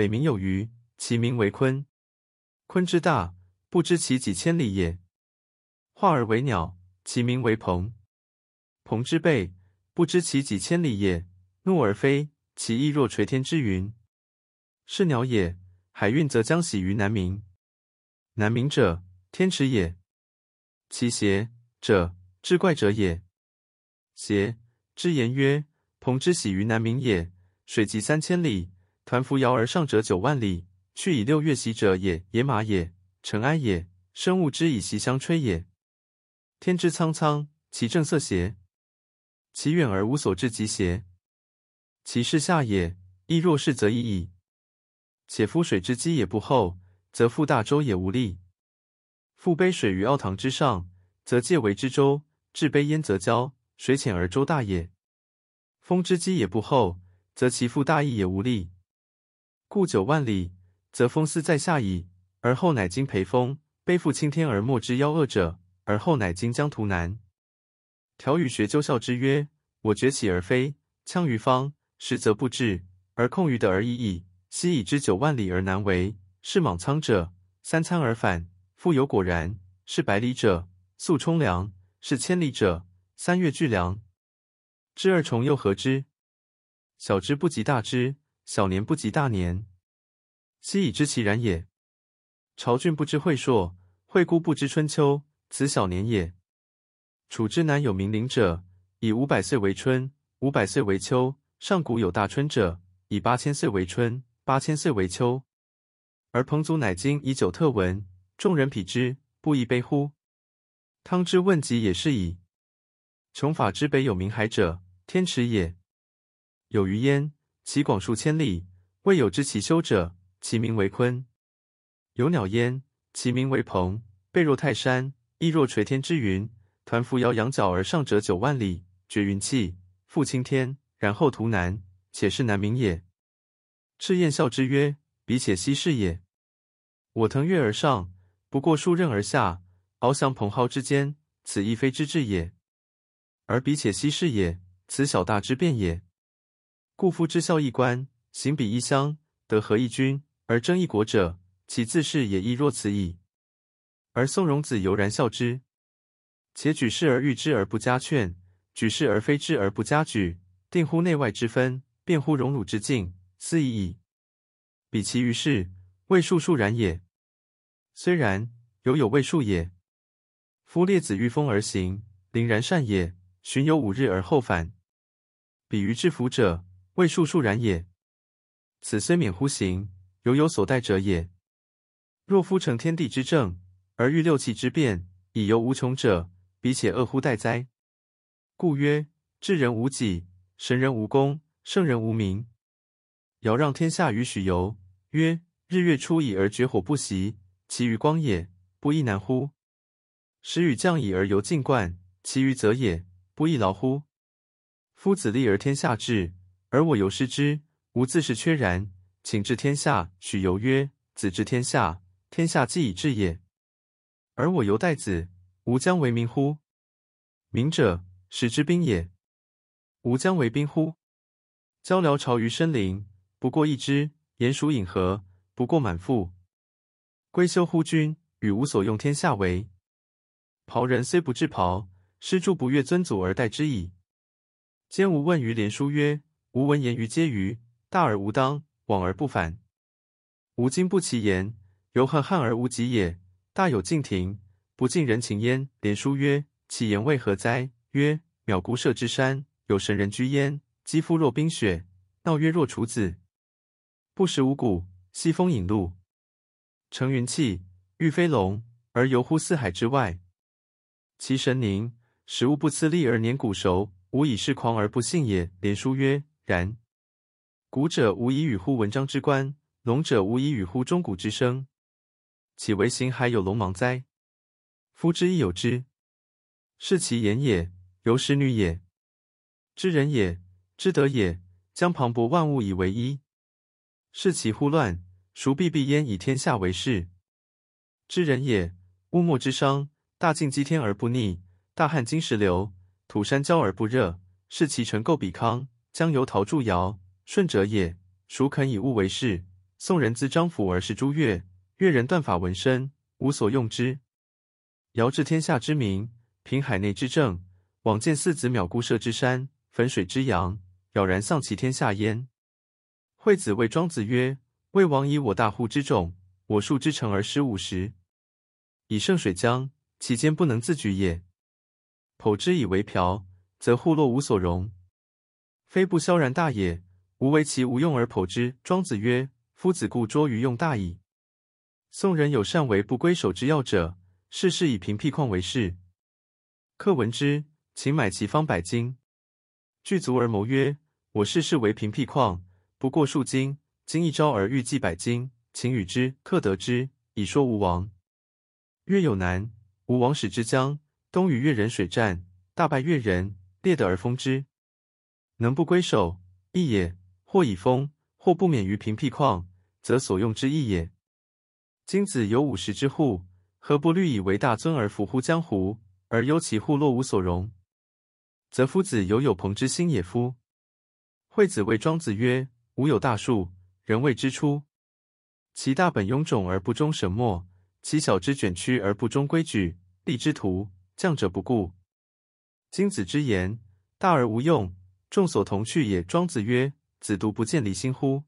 北冥有鱼，其名为鲲。鲲之大，不知其几千里也。化而为鸟，其名为鹏。鹏之背，不知其几千里也。怒而飞，其翼若垂天之云。是鸟也，海运则将徙于南冥。南冥者，天池也。其谐者，志怪者也。谐之言曰：鹏之徙于南冥也，水击三千里。湍扶摇而上者九万里，去以六月息者也。野马也，尘埃也，生物之以息相吹也。天之苍苍，其正色邪？其远而无所至极邪？其视下也，亦若是则已矣。且夫水之积也不厚，则覆大舟也无力。覆杯水于奥堂之上，则介为之舟；置杯焉则交，水浅而舟大也。风之积也不厚，则其覆大翼也无力。故九万里，则风斯在下矣，而后乃经培风，背负青天而莫之夭峨者，而后乃经江图南。调与学鸠笑之曰：“我崛起而飞，羌于方，实则不至，而控于德而已矣。昔已知九万里而难为，是莽苍者；三餐而返，复有果然，是百里者；宿充粮，是千里者；三月聚粮。知二重又何之？小之不及大之。”小年不及大年，昔已知其然也。曹浚不知晦朔，惠姑不知春秋，此小年也。楚之南有冥灵者，以五百岁为春，五百岁为秋；上古有大春者，以八千岁为春，八千岁为秋。而彭祖乃今以久特闻，众人匹之，不亦悲乎？汤之问疾也是矣。穷法之北有冥海者，天池也。有鱼焉。其广数千里，未有知其修者，其名为鲲。有鸟焉，其名为鹏，背若泰山，翼若垂天之云，湍扶摇羊角而上者九万里，绝云气，覆青天，然后图南，且是南冥也。赤焰笑之曰：“彼且奚是也？我腾跃而上，不过数仞而下，翱翔蓬蒿之间，此亦非之至也。而彼且奚是也？此小大之变也。”故夫知效一官，行比一乡，德合一君，而争一国者，其自是也亦若此矣。而宋荣子犹然笑之。且举世而誉之而不加劝，举世而非之而不加举，定乎内外之分，辩乎荣辱之境，斯已矣。彼其余事，未数数然也。虽然，犹有未数也。夫列子御风而行，陵然善也；巡游五日而后返。彼余至服者，未数数然也，此虽免乎行，犹有，所待者也。若夫成天地之正，而欲六气之变，以犹无穷者，彼且恶乎待哉？故曰：至人无己，神人无功，圣人无名。尧让天下于许由，曰：日月出矣而绝火不息，其余光也，不亦难乎？时雨降矣而犹进贯，其余泽也，不亦劳乎？夫子立而天下治。而我犹失之，吾自是缺然。请治天下，许由曰：“子治天下，天下既已治也。”而我犹待子，吾将为民乎？民者，时之兵也。吾将为兵乎？交辽朝于深林，不过一枝；鼹鼠饮河，不过满腹。归休乎君，与吾所用天下为。袍人虽不至袍，师诸不悦尊祖而待之矣。兼吾问于连书曰。吾闻言于嗟余，大而无当，往而不返。吾今不其言，犹恨汉而无及也。大有敬亭，不近人情焉。连书曰：“其言为何哉？”曰：“渺孤舍之山，有神人居焉。肌肤若冰雪，闹曰若处子。不食五谷，吸风饮露，乘云气，御飞龙，而游乎四海之外。其神宁，食物不刺毙而年谷熟。吾以是狂而不信也。”连书曰。然，古者无以与乎文章之观，龙者无以与乎钟鼓之声，岂为形骸有龙芒哉？夫之亦有之，是其言也，由使女也，知人也，知德也，将磅礴万物以为一，视其乎乱，孰必必焉以天下为事？知人也，物莫之伤，大径击天而不逆，大旱经石流，土山焦而不热，视其成垢比康，将由陶铸尧。顺者也，孰肯以物为事？宋人资张辅而视诸越，越人断法纹身，无所用之。尧治天下之民，平海内之政，往见四子邈姑射之山，汾水之阳，杳然丧其天下焉。惠子谓庄子曰：“魏王以我大户之众，我数之城而食五十，以盛水江，其间不能自举也。剖之以为瓢，则户落无所容，非不萧然大也。”吾为其无用而剖之。庄子曰：“夫子固拙于用大矣。”宋人有善为不归守之要者，世世以平辟旷为事。客闻之，请买其方百斤，具足而谋曰：“我世世为平辟旷，不过数斤，今一朝而欲计百斤，请与之。”客得之，以说吴王。越有难，吴王使之江东与越人水战，大败越人，猎得而封之。能不归守，义也。或以封，或不免于平辟旷，则所用之义也。今子有五十之户，何不虑以为大尊而服乎江湖，而忧其户落无所容？则夫子犹有朋之心也夫。惠子谓庄子曰：“吾有大树，人谓之初。其大本臃肿而不忠绳墨，其小枝卷曲而不忠规矩。立之徒，降者不顾。今子之言，大而无用，众所同去也。”庄子曰。子独不见离心乎？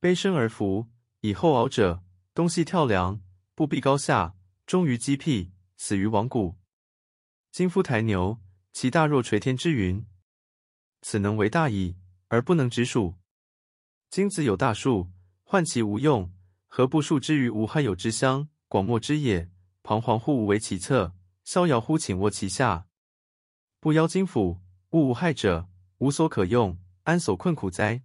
悲身而服，以后敖者，东西跳梁，不避高下，终于击辟，死于罔谷。今夫台牛，其大若垂天之云，此能为大矣，而不能直属。今子有大树，患其无用，何不树之于无害有之乡，广谧之野，彷徨乎无为其侧，逍遥乎寝卧其下。不邀金斧，物无害者，无所可用。安所困苦哉？